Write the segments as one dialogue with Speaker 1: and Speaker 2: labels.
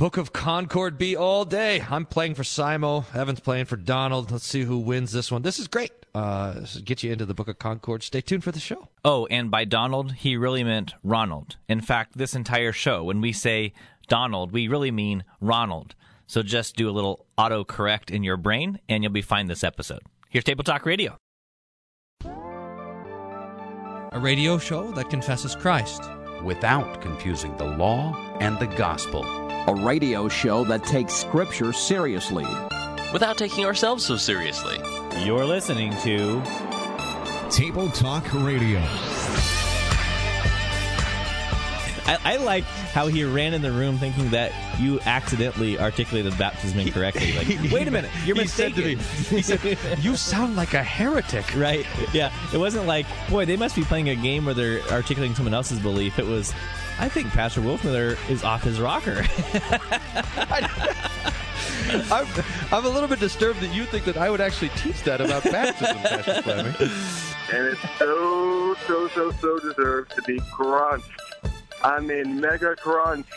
Speaker 1: Book of Concord be all day. I'm playing for Simo. Evan's playing for Donald. Let's see who wins this one. This is great. Uh, this get you into the Book of Concord. Stay tuned for the show.
Speaker 2: Oh, and by Donald, he really meant Ronald. In fact, this entire show, when we say Donald, we really mean Ronald. So just do a little auto correct in your brain, and you'll be fine this episode. Here's Table Talk Radio.
Speaker 1: A radio show that confesses Christ.
Speaker 3: without confusing the law and the gospel.
Speaker 4: A radio show that takes Scripture seriously.
Speaker 5: without taking ourselves so seriously.
Speaker 6: You're listening to
Speaker 7: Table Talk Radio.
Speaker 6: I, I like how he ran in the room thinking that you accidentally articulated baptism incorrectly. Like, wait a minute, you're
Speaker 1: he said
Speaker 6: mistaken.
Speaker 1: to me, he said, "You sound like a heretic."
Speaker 6: right? Yeah, it wasn't like, boy, they must be playing a game where they're articulating someone else's belief. It was, I think Pastor Wolfmuller is off his rocker.
Speaker 1: I'm, I'm a little bit disturbed that you think that I would actually teach that about baptism, Pastor Fleming.
Speaker 8: and it's so, so, so, so deserved to be crunched. I mean, mega crunched.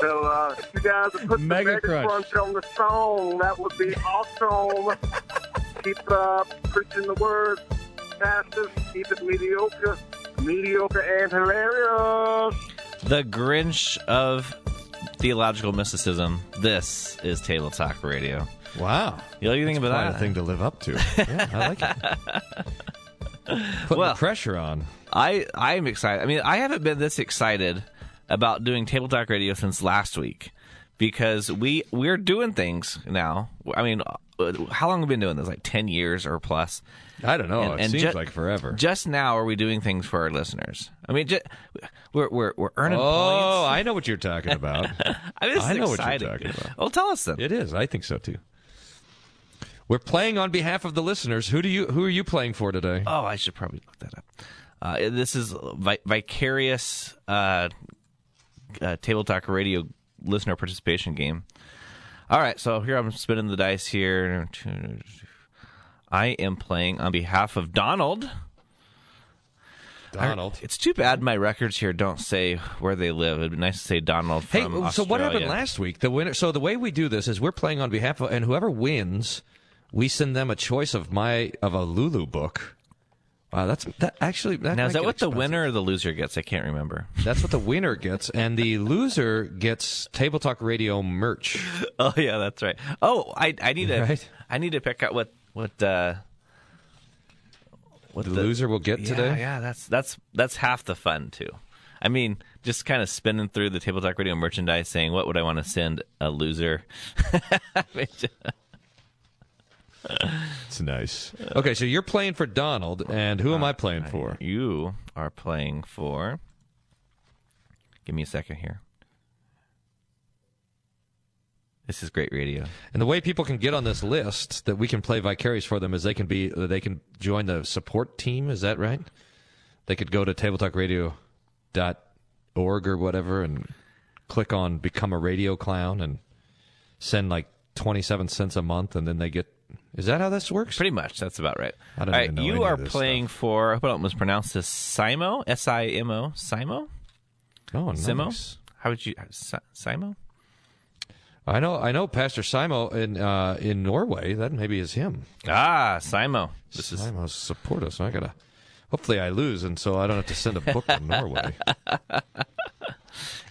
Speaker 8: so, uh, if you guys would put
Speaker 1: Mega
Speaker 8: the mega
Speaker 1: crunch.
Speaker 8: crunch. on the song, that would be awesome. keep uh, preaching the word, pastors. Keep it mediocre, mediocre and hilarious.
Speaker 2: The Grinch of theological mysticism. This is Table Talk Radio.
Speaker 1: Wow.
Speaker 2: You know anything about
Speaker 1: Quite
Speaker 2: that?
Speaker 1: a thing to live up to. Yeah, I like it. Putting
Speaker 2: Well-
Speaker 1: the pressure on.
Speaker 2: I I'm excited. I mean, I haven't been this excited about doing Table Talk Radio since last week because we we're doing things now. I mean, how long have we been doing this? Like ten years or plus.
Speaker 1: I don't know.
Speaker 2: And-
Speaker 1: it
Speaker 2: and
Speaker 1: seems
Speaker 2: ju-
Speaker 1: like forever.
Speaker 2: Just now are we doing things for our listeners? I mean, ju- we're we're we're earning
Speaker 1: oh,
Speaker 2: points.
Speaker 1: I know what you're talking about.
Speaker 2: I, mean,
Speaker 1: I know what you're talking about.
Speaker 2: Well, tell us then.
Speaker 1: it is. I think so too. We're playing on behalf of the listeners. Who do you? Who are you playing for today?
Speaker 2: Oh, I should probably look that up. Uh, this is vi- vicarious uh, uh, table talk radio listener participation game. All right, so here I'm spinning the dice here. I am playing on behalf of Donald.
Speaker 1: Donald.
Speaker 2: It's too bad my records here don't say where they live. It'd be nice to say Donald.
Speaker 1: Hey, so what happened last week? The winner. So the way we do this is we're playing on behalf of, and whoever wins, we send them a choice of my of a Lulu book. Wow, that's that actually. That
Speaker 2: Now, is that what the winner or the loser gets? I can't remember.
Speaker 1: That's what the winner gets, and the loser gets Table Talk Radio merch.
Speaker 2: Oh yeah, that's right. Oh, I I need to
Speaker 1: Right.
Speaker 2: I need to pick out what what uh what
Speaker 1: The loser will get
Speaker 2: yeah,
Speaker 1: today.
Speaker 2: Yeah, that's that's that's half the fun too. I mean, just kind of spinning through the Table Talk Radio merchandise, saying what would I want to send a loser. I mean, just-
Speaker 1: It's nice. Okay, so you're playing for Donald, and who am I playing uh, for?
Speaker 2: you are playing for. Give me a second here. This is great radio.
Speaker 1: And the way people can get on this list that we can play vicarious for them is they can be they can join the support team. Is that right? They could go to tabletalkradio.org or whatever and click on become a radio clown and send like 27 cents a month and then they get Is that how this works?
Speaker 2: Pretty much. That's about right.
Speaker 1: I don't
Speaker 2: All right,
Speaker 1: know
Speaker 2: you are playing for. I hope I don't mispronounce this. Simo, S I M O, Simo,
Speaker 1: oh,
Speaker 2: Simo. How would you Simo?
Speaker 1: I know I know Pastor Simo in uh, in Norway. That maybe is him.
Speaker 2: Ah, Simo. This is
Speaker 1: Simo's support us. I gotta. Hopefully, I lose, and so I don't have to send a book to Norway.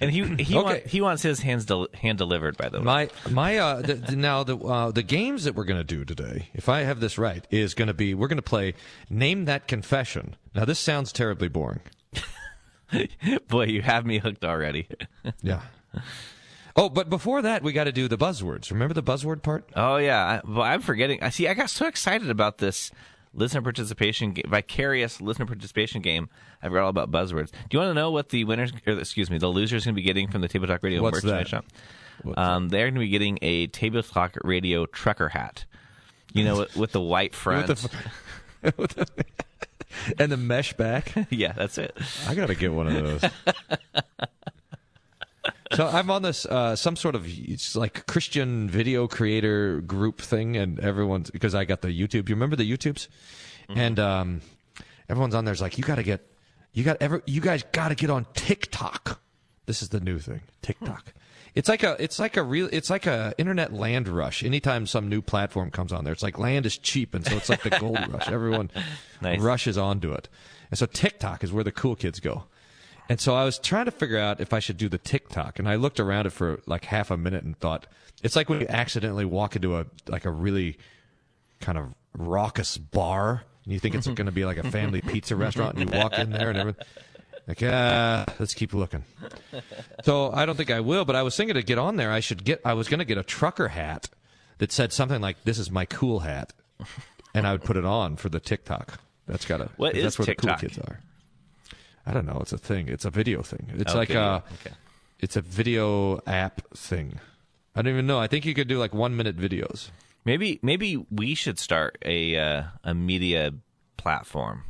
Speaker 2: and he he
Speaker 1: Okay.
Speaker 2: want, he wants his hands del- hand delivered. By the way,
Speaker 1: My my uh, the, the, now the uh, the games that we're going to do today, if I have this right, is going to be we're going to play name that confession. Now this sounds terribly boring.
Speaker 2: boy, you have me hooked already.
Speaker 1: Yeah. Oh, but before that, we got to do the buzzwords. Remember the buzzword part?
Speaker 2: oh yeah, I, well, I'm forgetting. I see. I got so excited about this listener participation, ga- vicarious listener participation game. I forgot all about buzzwords. Do you want to know what the winners, or excuse me, the losers going to be getting from the Table Talk Radio
Speaker 1: What's
Speaker 2: merchandise
Speaker 1: that?
Speaker 2: shop? Um, they're going to be getting a Table Talk Radio trucker hat. You know, with, with the white front.
Speaker 1: and the mesh back.
Speaker 2: yeah, that's it.
Speaker 1: I got to get one of those. So I'm on this uh, some sort of it's like Christian video creator group thing, and everyone's because I got the YouTube. You remember the YouTubes, and um, everyone's on there's like you got to get you got ever you guys got to get on TikTok. This is the new thing, TikTok. It's like a it's like a real it's like a internet land rush. Anytime some new platform comes on there, it's like land is cheap, and so it's like the gold rush. Everyone
Speaker 2: Nice.
Speaker 1: rushes onto it, and so TikTok is where the cool kids go. And so I was trying to figure out if I should do the TikTok, and I looked around it for like half a minute and thought it's like when you accidentally walk into a like a really kind of raucous bar, and you think it's going to be like a family pizza restaurant, and you walk in there and everything. Like, ah, let's keep looking. So I don't think I will, but I was thinking to get on there, I should get. I was going to get a trucker hat that said something like, "This is my cool hat," and I would put it on for the TikTok. That's got to.
Speaker 2: What is
Speaker 1: that's where
Speaker 2: TikTok?
Speaker 1: the cool kids are. I don't know. It's a thing. It's a video thing. It's
Speaker 2: Oh,
Speaker 1: like
Speaker 2: video.
Speaker 1: a.
Speaker 2: Okay.
Speaker 1: It's a video app thing. I don't even know. I think you could do like one minute videos.
Speaker 2: Maybe maybe we should start a uh, a media platform.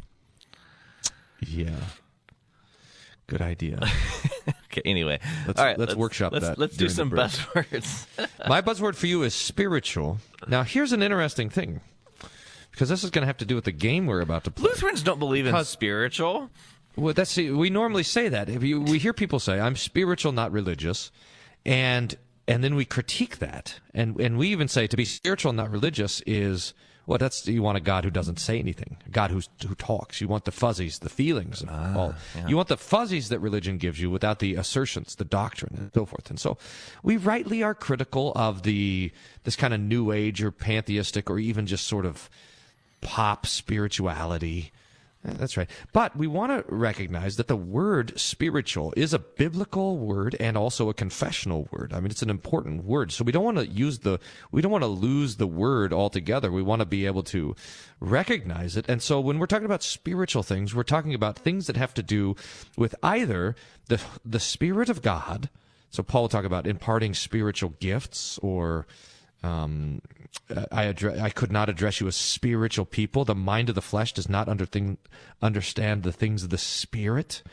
Speaker 1: Yeah. Good idea.
Speaker 2: Okay. Anyway,
Speaker 1: Let's-
Speaker 2: all right.
Speaker 1: let's workshop
Speaker 2: let's,
Speaker 1: that
Speaker 2: Let's do some buzzwords.
Speaker 1: My buzzword for you is spiritual. Now, here's an interesting thing. Because this is going to have to do with the game we're about to play.
Speaker 2: Lutherans don't believe in spiritual.
Speaker 1: Well, that's we normally say that. If you, we hear people say, "I'm spiritual, not religious," and and then we critique that, and and we even say to be spiritual, not religious, is well, that's you want a God who doesn't say anything, a God who's who talks. You want the fuzzies, the feelings, and ah, all. You want the fuzzies that religion gives you, without the assertions, the doctrine, and so forth. And so, we rightly are critical of the this kind of new age or pantheistic or even just sort of pop spirituality. That's right. But we want to recognize that the word spiritual is a biblical word and also a confessional word. I mean, it's an important word. So we don't want to use the, we don't want to lose the word altogether. We want to be able to recognize it. And so when we're talking about spiritual things, we're talking about things that have to do with either the, the Spirit of God. So Paul will talk about imparting spiritual gifts or, um, I address, I could not address you as spiritual people. The mind of the flesh does not under thing, understand the things of the spirit.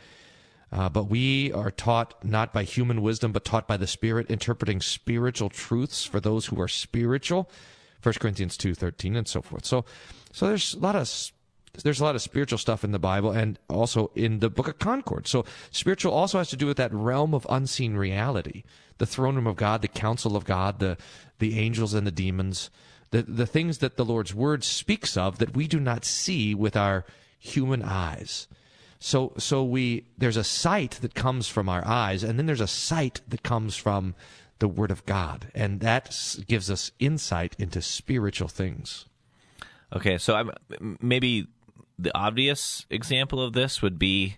Speaker 1: Uh, but we are taught not by human wisdom, but taught by the Spirit, interpreting spiritual truths for those who are spiritual. 1 Corinthians two thirteen and so forth. So, so there's a lot of there's a lot of spiritual stuff in the Bible and also in the Book of Concord. So spiritual also has to do with that realm of unseen reality, the throne room of God, the council of God, the the angels and the demons, the the things that the Lord's word speaks of that we do not see with our human eyes. So so we there's a sight that comes from our eyes, and then there's a sight that comes from the Word of God, and that gives us insight into spiritual things.
Speaker 2: Okay, so I'm, maybe the obvious example of this would be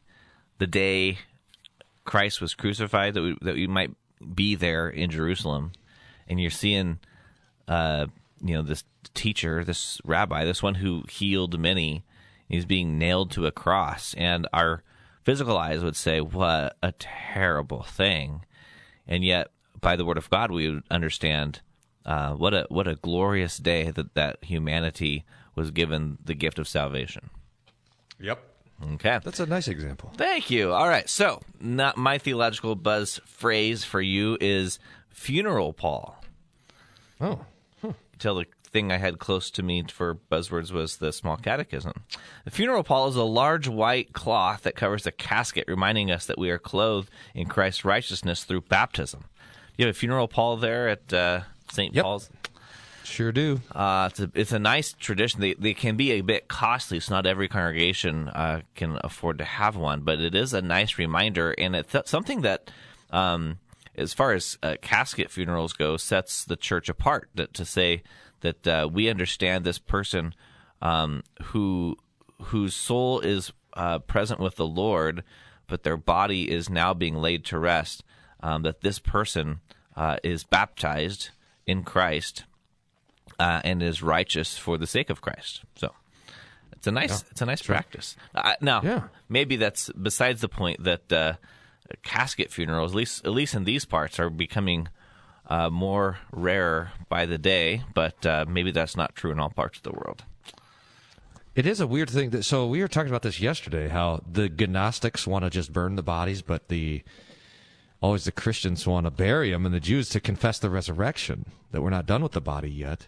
Speaker 2: the day Christ was crucified. That we, that we might be there in Jerusalem, and you're seeing, uh, you know, this teacher, this rabbi, this one who healed many. He's being nailed to a cross, and our physical eyes would say, "What a terrible thing," and yet by the word of God, we would understand uh, what a what a glorious day that that humanity was given the gift of salvation.
Speaker 1: Yep,
Speaker 2: Okay,
Speaker 1: that's a nice example.
Speaker 2: thank you. All right, so not my theological buzz phrase for you is funeral pall.
Speaker 1: Oh,
Speaker 2: Until the thing I had close to me for buzzwords was the small catechism. The funeral pall is a large white cloth that covers the casket, reminding us that we are clothed in Christ's righteousness through baptism. You have a funeral pall there at uh, St.
Speaker 1: Yep.
Speaker 2: Paul's.
Speaker 1: Sure do.
Speaker 2: Uh, it's, a, it's a nice tradition. They, they can be a bit costly, so not every congregation uh, can afford to have one, but it is a nice reminder, and it's th- something that, um, as far as uh, casket funerals go, sets the church apart. That, to say that uh, we understand this person um, who whose soul is uh, present with the Lord, but their body is now being laid to rest. Um, that this person uh, is baptized in Christ uh, and is righteous for the sake of Christ. So it's a nice it's a nice practice. Uh, now,
Speaker 1: Yeah.
Speaker 2: maybe that's besides the point that uh, casket funerals, at least at least in these parts, are becoming uh, more rare by the day. But uh, maybe that's not true in all parts of the world.
Speaker 1: It is a weird thing that so we were talking about this yesterday how the Gnostics want to just burn the bodies but the always the Christians want to bury them and the Jews to confess the resurrection that we're not done with the body yet.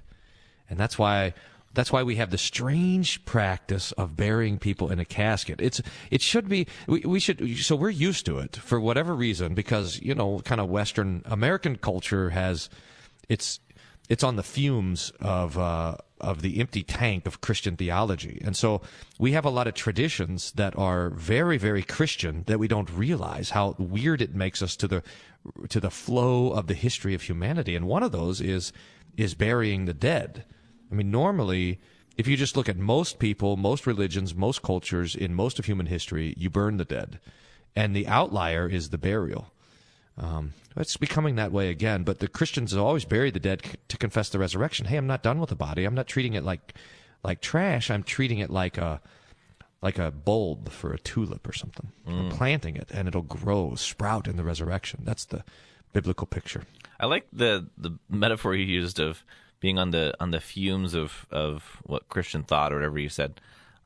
Speaker 1: And that's why That's why we have the strange practice of burying people in a casket. It's it should be we, we should so we're used to it for whatever reason because you know kind of Western American culture has it's it's on the fumes of uh, of the empty tank of Christian theology, and so we have a lot of traditions that are very very Christian that we don't realize how weird it makes us to the to the flow of the history of humanity. And one of those is is burying the dead. I mean, normally, if you just look at most people, most religions, most cultures, in most of human history, you burn the dead. And the outlier is the burial. Um, it's becoming that way again, but the Christians have always buried the dead c- to confess the resurrection. Hey, I'm not done with the body. I'm not treating it like like trash. I'm treating it like a like a bulb for a tulip or something. I'm planting it, and it'll grow, sprout in the resurrection. That's the biblical picture.
Speaker 2: I like the the metaphor you used of being on the on the fumes of of what Christian thought or whatever you said.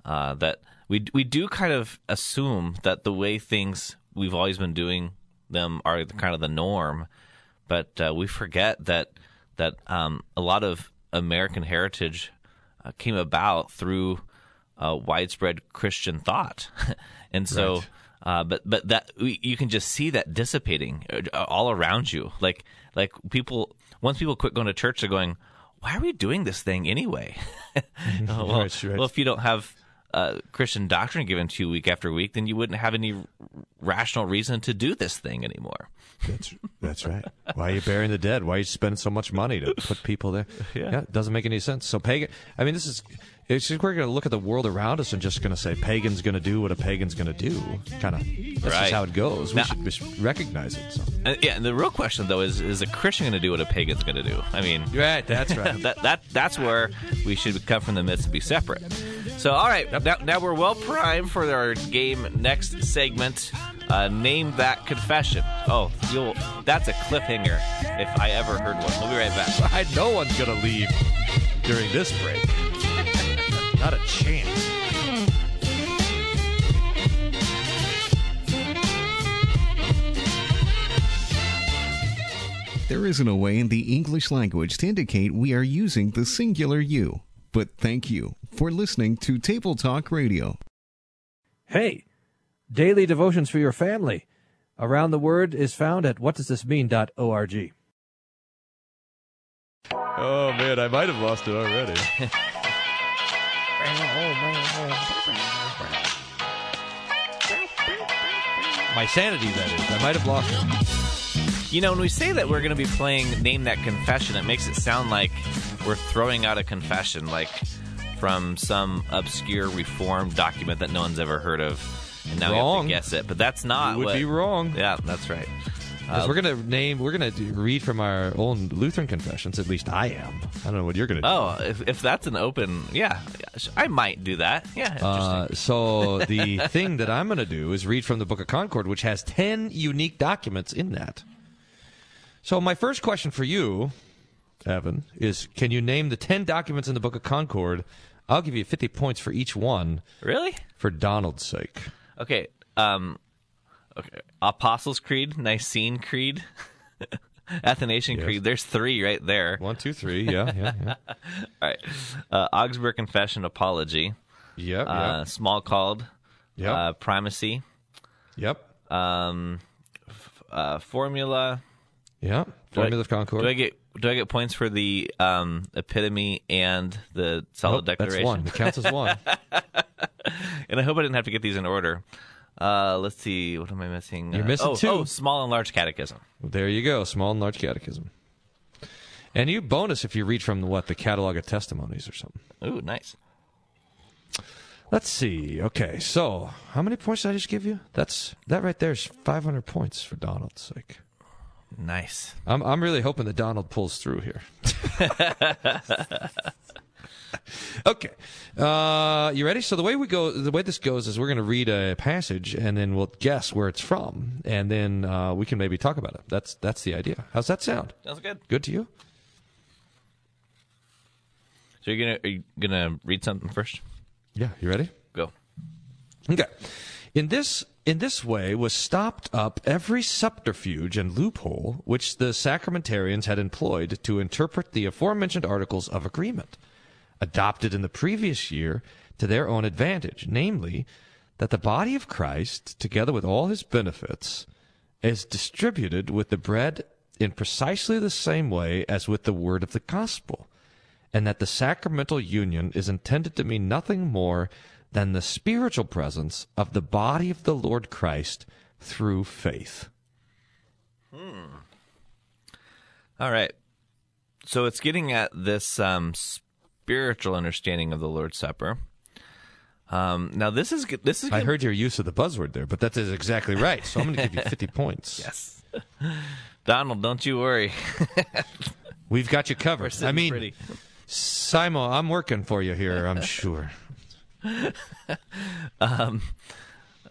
Speaker 2: Uh, that we we do kind of assume that the way things we've always been doing them are kind of the norm, but uh, we forget that that um, a lot of American heritage uh, came about through uh, widespread Christian thought, and so.
Speaker 1: Right.
Speaker 2: Uh, but but that you can just see that dissipating uh, all around you. Like like people once people quit going to church, they're going, "Why are we doing this thing anyway?" well,
Speaker 1: Right, right.
Speaker 2: well, if you don't have uh, Christian doctrine given to you week after week, then you wouldn't have any r- rational reason to do this thing anymore.
Speaker 1: That's that's right. Why are you burying the dead? Why are you spending so much money to put people there?
Speaker 2: Yeah.
Speaker 1: it doesn't make any sense. So pagan. I mean, this is. It's just we're going to look at the world around us and just going to say pagan's going to do what a pagan's going to do. Kind of. That's
Speaker 2: Right.
Speaker 1: just how it goes. We
Speaker 2: Now-
Speaker 1: should just recognize it. So.
Speaker 2: And, yeah, and the real question though is: Is a Christian going to do what a pagan's going to do? I mean,
Speaker 1: Right. That's right.
Speaker 2: that that that's where we should come from the midst and be separate. So, all right, now, now we're well primed for our game next segment. Uh, name that confession. Oh, you'll that's a cliffhanger if I ever heard one. We'll be right back.
Speaker 1: I, no one's going to leave during this break. Not a chance.
Speaker 7: There isn't a way in the English language to indicate we are using the singular you. But thank you for listening to Table Talk Radio.
Speaker 9: Hey, daily devotions for your family. Around the Word is found at whatdoesthismean.org.
Speaker 1: Oh man, I might have lost it already. My sanity, that is. I might have lost it.
Speaker 2: You know, when we say that we're going to be playing Name That Confession, it makes it sound like we're throwing out a confession, like from some obscure reformed document that no one's ever heard of, and now we have to guess it. But that's not
Speaker 1: You would
Speaker 2: what-
Speaker 1: be wrong.
Speaker 2: Yeah, that's right.
Speaker 1: 'Cause we're gonna name. We're gonna do- read from our own Lutheran confessions. At least I am. I don't know what you're gonna do.
Speaker 2: Oh, if, if that's an open, yeah, I might do that. Yeah.
Speaker 1: Uh, so the thing that I'm going to do is read from the Book of Concord, which has ten unique documents in that. So my first question for you, Evan, is: Can you name the ten documents in the Book of Concord? I'll give you 50 points for each one
Speaker 2: really?
Speaker 1: for Donald's sake.
Speaker 2: Okay. Um, okay. Apostles' Creed, Nicene Creed, Athanasian
Speaker 1: Yes.
Speaker 2: Creed. There's three right there.
Speaker 1: One, two, three. Yeah, yeah, yeah.
Speaker 2: All right. Uh, Augsburg Confession, Apology,
Speaker 1: Yep,
Speaker 2: uh,
Speaker 1: yep,
Speaker 2: Smalcald,
Speaker 1: yep,
Speaker 2: uh, Primacy,
Speaker 1: yep,
Speaker 2: um, f- uh, Formula.
Speaker 1: yep. Formula of Concord.
Speaker 2: Do I get do I get points for the um, epitome and the solid
Speaker 1: Nope,
Speaker 2: declaration?
Speaker 1: That's one. It counts as one.
Speaker 2: And I hope I didn't have to get these in order. Uh, let's see. What am I missing?
Speaker 1: You're
Speaker 2: Uh,
Speaker 1: missing
Speaker 2: oh,
Speaker 1: two.
Speaker 2: Oh, small and large catechism.
Speaker 1: There you go, small and large catechism. And you bonus if you read from what the catalog of testimonies or something.
Speaker 2: Ooh, nice.
Speaker 1: Let's see. Okay, so how many points did I just give you? That's that right there is 500 points for Donald's sake.
Speaker 2: Nice.
Speaker 1: I'm I'm really hoping that Donald pulls through here. okay, uh, you ready? So the way we go, the way this goes is we're going to read a passage and then we'll guess where it's from, and then uh, we can maybe talk about it. That's that's the idea. How's that sound?
Speaker 2: Sounds good.
Speaker 1: Good to you?
Speaker 2: So you're gonna are you gonna read something first?
Speaker 1: Yeah. You ready?
Speaker 2: Go.
Speaker 1: Okay. In this in this way was stopped up every subterfuge and loophole which the sacramentarians had employed to interpret the aforementioned articles of agreement. Adopted in the previous year to their own advantage, namely, that the body of Christ, together with all his benefits, is distributed with the bread in precisely the same way as with the word of the gospel, and that the sacramental union is intended to mean nothing more than the spiritual presence of the body of the Lord Christ through faith. Hmm.
Speaker 2: All right. So it's getting at this um, spiritual understanding of the Lord's Supper. Um, now this is this is
Speaker 1: I heard your use of the buzzword there, but that is exactly right. So I'm going to give you 50 points.
Speaker 2: yes. Donald, don't you worry.
Speaker 1: We've got you covered. I mean,
Speaker 2: pretty.
Speaker 1: Simon, I'm working for you here, I'm sure.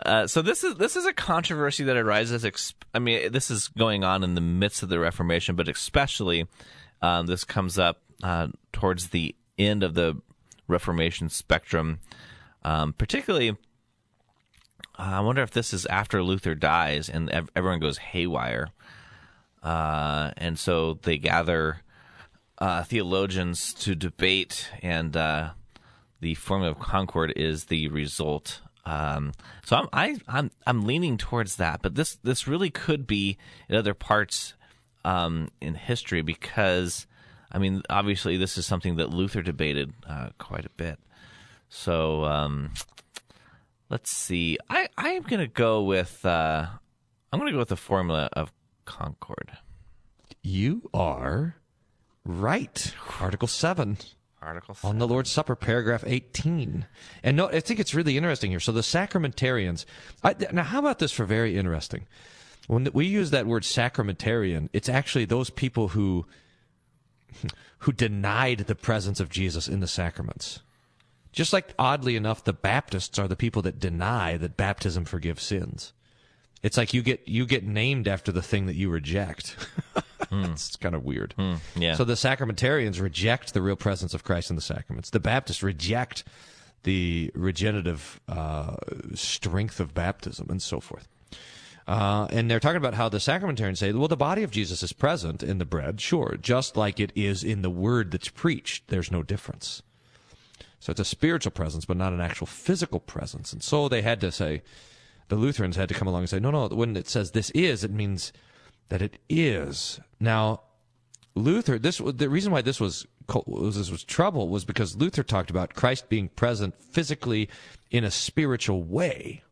Speaker 2: Uh, so this is this is a controversy that arises. I mean, this is going on in the midst of the Reformation, but especially um, this comes up uh, towards the end of the Reformation spectrum. Um, particularly, uh, I wonder if this is after Luther dies and ev- everyone goes haywire, uh, and so they gather uh, theologians to debate, and uh, the formula of concord is the result. Um, so I'm I, I'm I'm leaning towards that, but this this really could be in other parts um, in history because I mean obviously this is something that Luther debated uh, quite a bit. So um, let's see. I I am gonna go with uh, I'm gonna go with the formula of concord.
Speaker 1: You are right. Article 7
Speaker 2: Article seven.
Speaker 1: on the Lord's Supper, paragraph 18. And no, I think it's really interesting here. So the sacramentarians. I, now, how about this for very interesting? When we use that word sacramentarian, it's actually those people who who denied the presence of Jesus in the sacraments. Just like oddly enough, the Baptists are the people that deny that baptism forgives sins. It's like you get you get named after the thing that you reject. it's kind of weird.
Speaker 2: yeah.
Speaker 1: So the sacramentarians reject the real presence of Christ in the sacraments. The Baptists reject the regenerative uh, strength of baptism and so forth. Uh, and they're talking about how the sacramentarians say, well, the body of Jesus is present in the bread, sure, just like it is in the word that's preached. There's no difference. So it's a spiritual presence, but not an actual physical presence. And so they had to say, the Lutherans had to come along and say, no, no, when it says this is, it means that it is. Now, Luther, this the reason why this was was this was trouble was because Luther talked about Christ being present physically in a spiritual way.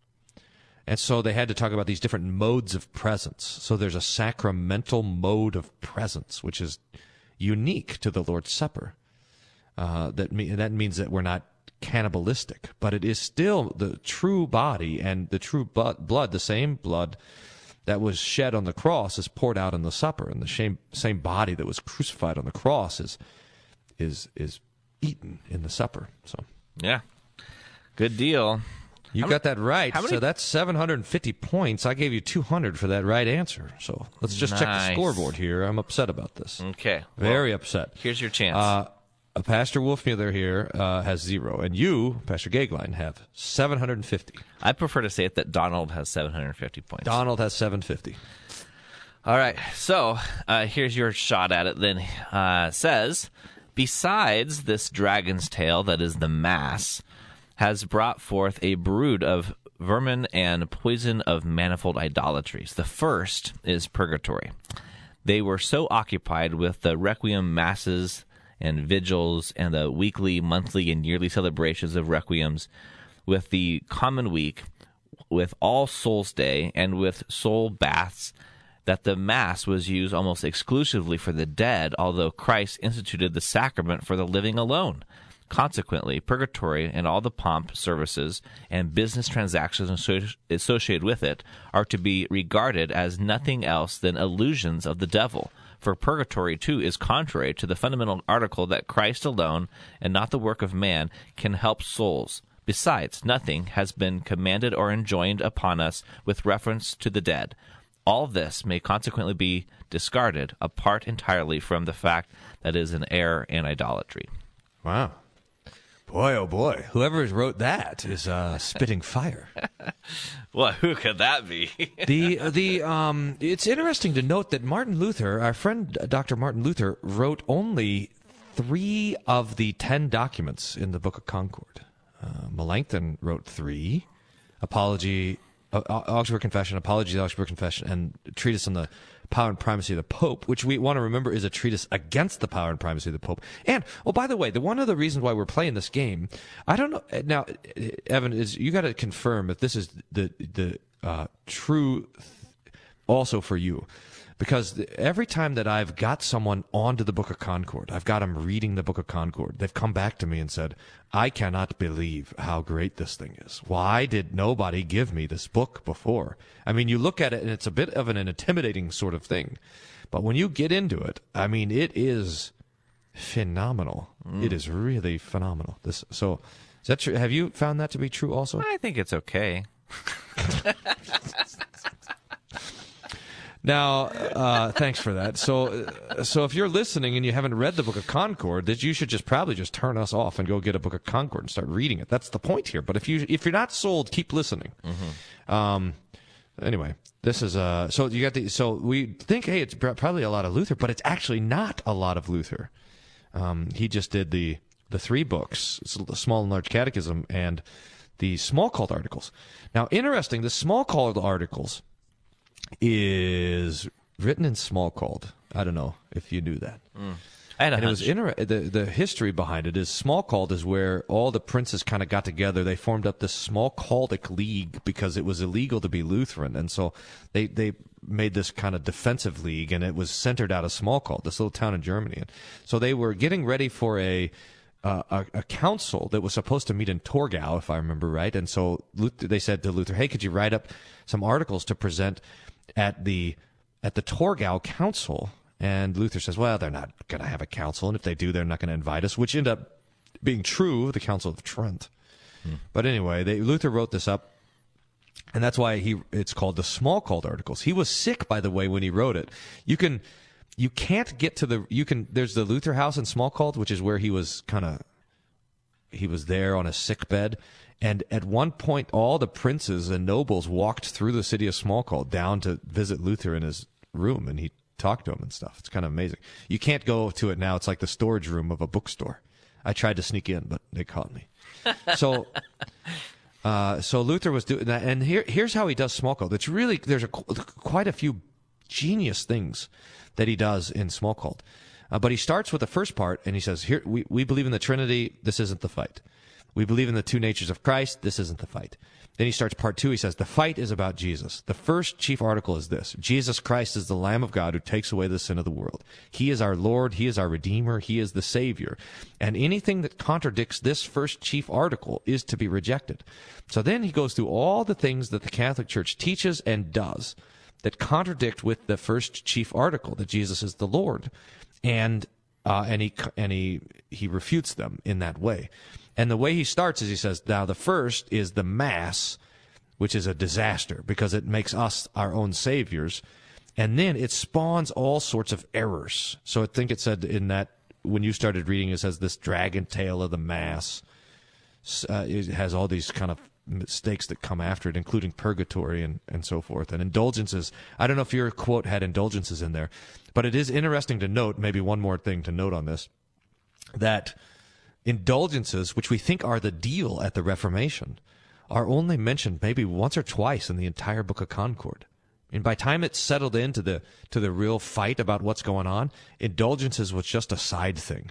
Speaker 1: And so they had to talk about these different modes of presence. So there's a sacramental mode of presence, which is unique to the Lord's Supper. Uh, that me- that means that we're not cannibalistic, but it is still the true body and the true blood, the same blood that was shed on the cross is poured out in the supper, and the same same body that was crucified on the cross is is is eaten in the supper. So
Speaker 2: yeah. Good deal.
Speaker 1: You got that right.
Speaker 2: many-
Speaker 1: so that's 750 points. I gave you 200 for that right answer. So let's just check the scoreboard here. I'm upset about this.
Speaker 2: Okay.
Speaker 1: Very
Speaker 2: Well,
Speaker 1: upset.
Speaker 2: Here's your chance.
Speaker 1: Uh, uh, Pastor Wolfmuller here uh, has zero, and you, Pastor Gagline, have 750.
Speaker 2: I prefer to say it that Donald has 750 points.
Speaker 1: Donald has 750.
Speaker 2: All right. So uh, here's your shot at it then. Uh, says, besides this dragon's tail that is the mass, has brought forth a brood of vermin and poison of manifold idolatries. The first is purgatory. They were so occupied with the requiem masses and vigils and the weekly, monthly, and yearly celebrations of requiems, with the common week, with All Souls Day, and with soul baths, that the Mass was used almost exclusively for the dead, although Christ instituted the sacrament for the living alone. Consequently, purgatory and all the pomp, services, and business transactions associated with it are to be regarded as nothing else than illusions of the devil. For purgatory, too, is contrary to the fundamental article that Christ alone, and not the work of man, can help souls. Besides, nothing has been commanded or enjoined upon us with reference to the dead. All this may consequently be discarded apart entirely from the fact that it is an error and idolatry.
Speaker 1: Wow. Boy, oh boy. Whoever wrote that is uh, spitting fire.
Speaker 2: Well, who could that be?
Speaker 1: the the um it's interesting to note that Martin Luther, our friend uh, Dr. Martin Luther wrote only three of the ten documents in the Book of Concord. Uh, Melanchthon wrote three: Apology, Uh, uh, Augsburg Confession, Apology of the Augsburg Confession, and Treatise on the Power and Primacy of the Pope, which we want to remember is a treatise against the power and primacy of the Pope. And oh, by the way, the one of the reasons why we're playing this game, I don't know. Eh, now, eh, Evan, is you got to confirm if this is the the uh, true also for you because every time that I've got someone onto the Book of Concord, I've got them reading the Book of Concord, they've come back to me and said, I cannot believe how great this thing is. Why did nobody give me this book before? I mean, you look at it and it's a bit of an intimidating sort of thing. But when you get into it, I mean, it is phenomenal. Mm. It is really phenomenal. This so is that true? Have you found that to be true also?
Speaker 2: I think it's okay.
Speaker 1: Now, uh, thanks for that. So, so if you're listening and you haven't read the Book of Concord, that you should just probably just turn us off and go get a Book of Concord and start reading it. That's the point here. But if you if you're not sold, keep listening. Um, anyway, this is uh. So you got the so we think hey it's probably a lot of Luther, but it's actually not a lot of Luther. Um, he just did the the three books, the Small and Large Catechism, and the Smalcald Articles. Now, interesting, the Smalcald Articles is written in Smalcald. I don't know if you knew that.
Speaker 2: I had a
Speaker 1: And it was
Speaker 2: hunch.
Speaker 1: inter- the the history behind it is Smalcald is where all the princes kind of got together. They formed up this Smalcaldic league because it was illegal to be Lutheran, and so they they made this kind of defensive league, and it was centered out of Smalcald, this little town in Germany. And so they were getting ready for a uh, a, a council that was supposed to meet in Torgau, if I remember right. And so Luther, they said to Luther, "Hey, could you write up some articles to present at the at the Torgau Council?" And Luther says, "Well, they're not going to have a council, and if they do, they're not going to invite us." Which ended up being true of the Council of Trent. Hmm. But anyway, they, Luther wrote this up, and that's why he it's called the Smalcald Articles. He was sick, by the way, when he wrote it. You can you can't get to the you can there's the Luther House in Smalcald, which is where he was kind of he was there on a sick bed. And at one point, all the princes and nobles walked through the city of Smalcald down to visit Luther in his room, and he talked to him and stuff. It's kind of amazing. You can't go to it now. It's like the storage room of a bookstore. I tried to sneak in, but they caught me. So, uh, so Luther was doing that, and here, here's how he does Smalcald. It's really there's a, quite a few genius things that he does in Smalcald. Uh, but he starts with the first part, and he says, "Here we, we believe in the Trinity. This isn't the fight. We believe in the two natures of Christ. This isn't the fight." Then he starts part two. He says, "The fight is about Jesus. The first chief article is this: Jesus Christ is the Lamb of God who takes away the sin of the world. He is our Lord. He is our Redeemer. He is the Savior. And anything that contradicts this first chief article is to be rejected." So then he goes through all the things that the Catholic Church teaches and does that contradict with the first chief article that Jesus is the Lord, and uh, and he and he he refutes them in that way. And the way he starts is he says, "Now the first is the Mass, which is a disaster because it makes us our own saviors, and then it spawns all sorts of errors." So I think it said in that when you started reading, it says this dragon tail of the Mass. Uh, it has all these kind of mistakes that come after it, including purgatory and, and so forth. And indulgences. I don't know if your quote had indulgences in there, but it is interesting to note, maybe one more thing to note on this, that indulgences, which we think are the deal at the Reformation, are only mentioned maybe once or twice in the entire Book of Concord. And by the time it's settled into the to the real fight about what's going on, indulgences was just a side thing.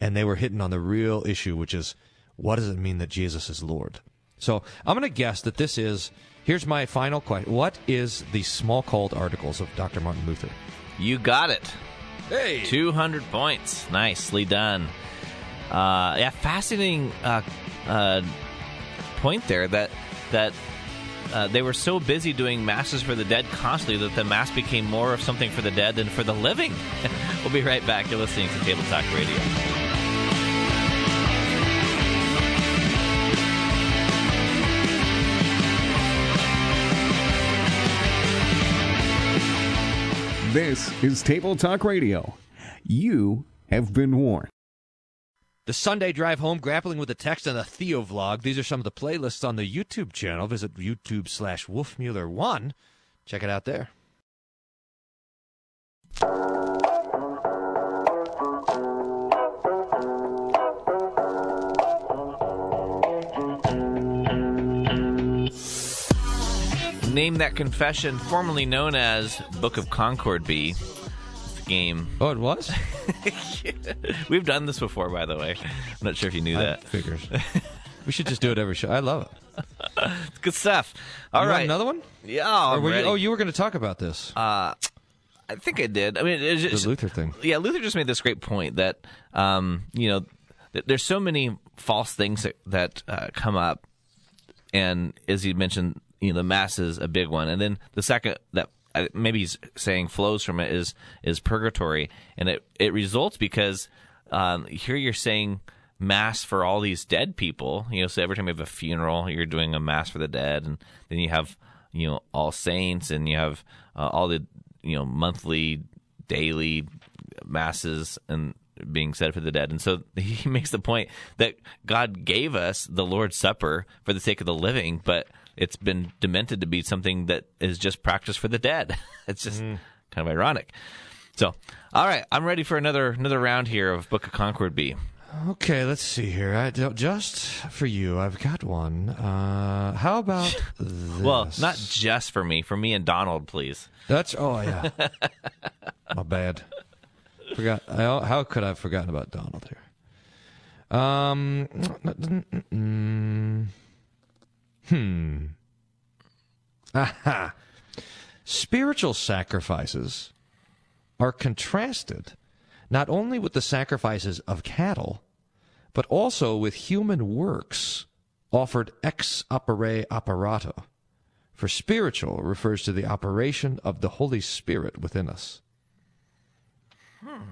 Speaker 1: And they were hitting on the real issue, which is what does it mean that Jesus is Lord? So I'm going to guess that this is. Here's my final question: What is the Smalcald articles of Dr. Martin Luther?
Speaker 2: You got it.
Speaker 1: Hey,
Speaker 2: 200 points. Nicely done. Uh, yeah, fascinating uh, uh, point there that that uh, they were so busy doing masses for the dead constantly that the mass became more of something for the dead than for the living. we'll be right back. You're listening to Table Talk Radio.
Speaker 7: This is Table Talk Radio. You have been warned.
Speaker 1: The Sunday Drive Home, Grappling with the Text, and the Theo Vlog. These are some of the playlists on the YouTube channel. Visit YouTube slash Wolfmuller1. Check it out there.
Speaker 2: Name That Confession, formerly known as Book of Concord B, Game.
Speaker 1: Oh, it was.
Speaker 2: We've done this before, by the way. I'm not sure if you knew
Speaker 1: I
Speaker 2: that.
Speaker 1: figures. we should just do it every show. I love it.
Speaker 2: It's good stuff. All
Speaker 1: You
Speaker 2: right,
Speaker 1: want another one?
Speaker 2: Yeah,
Speaker 1: Or
Speaker 2: I'm
Speaker 1: were you, oh, you were going to talk about this.
Speaker 2: Uh, I think I did. I mean, it's
Speaker 1: the Luther thing.
Speaker 2: yeah, Luther just made this great point that um, you know th- there's so many false things that, that uh, come up, and as you mentioned, you know, the mass is a big one, and then the second that maybe he's saying flows from it is is purgatory, and it it results because um, here you're saying mass for all these dead people. You know, so every time you have a funeral, you're doing a mass for the dead, and then you have you know all saints, and you have uh, all the you know monthly, daily masses and being said for the dead. And so he makes the point that God gave us the Lord's Supper for the sake of the living, but it's been demented to be something that is just practiced for the dead. it's just mm. kind of ironic. So, all right, I'm ready for another another round here of Book of Concord B.
Speaker 1: Okay, let's see here. I, just for you, I've got one. Uh, how about this?
Speaker 2: Well, not just for me, for me and Donald, please.
Speaker 1: That's oh yeah. My bad. Forgot. I, how could I have forgotten about Donald here? Um. Mm, mm, mm, Hmm. Aha. Spiritual sacrifices are contrasted not only with the sacrifices of cattle, but also with human works offered ex opere operato. For spiritual refers to the operation of the Holy Spirit within us. Hmm.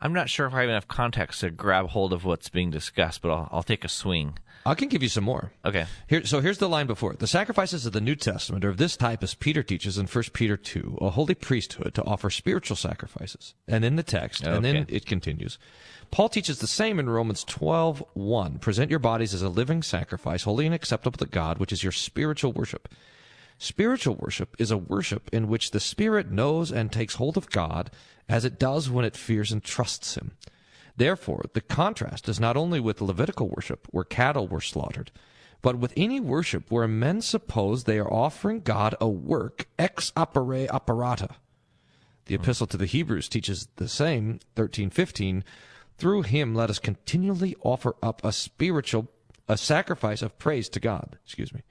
Speaker 2: I'm not sure if I have enough context to grab hold of what's being discussed, but I'll, I'll take a swing.
Speaker 1: I can give you some more.
Speaker 2: Okay.
Speaker 1: Here, so here's the line before. The sacrifices of the New Testament are of this type as Peter teaches in 1 Peter 2, a holy priesthood to offer spiritual sacrifices. And in the text, and then it continues. Paul teaches the same in Romans 12, 1. Present your bodies as a living sacrifice, holy and acceptable to God, which is your spiritual worship. Spiritual worship is a worship in which the Spirit knows and takes hold of God as it does when it fears and trusts Him. Therefore, the contrast is not only with Levitical worship, where cattle were slaughtered, but with any worship where men suppose they are offering God a work ex opere operata. The epistle to the Hebrews teaches the same, 13:15, through him let us continually offer up a spiritual a sacrifice of praise to God, excuse me.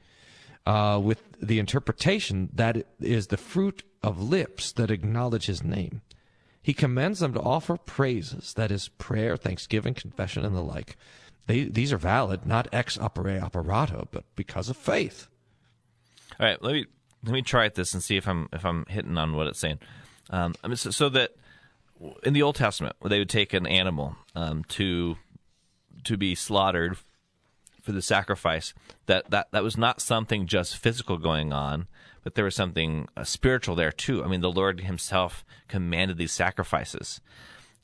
Speaker 1: Uh, with the interpretation that it is the fruit of lips that acknowledge his name. He commends them to offer praises, that is, prayer, thanksgiving, confession, and the like. They, these are valid, not ex opere operato, but because of faith.
Speaker 2: All right, let me let me try at this and see if I'm if I'm hitting on what it's saying. Um, I mean, so, so that in the Old Testament, they would take an animal um, to to be slaughtered for the sacrifice, that, that that was not something just physical going on, but there was something uh, spiritual there too. I mean, the Lord Himself commanded these sacrifices,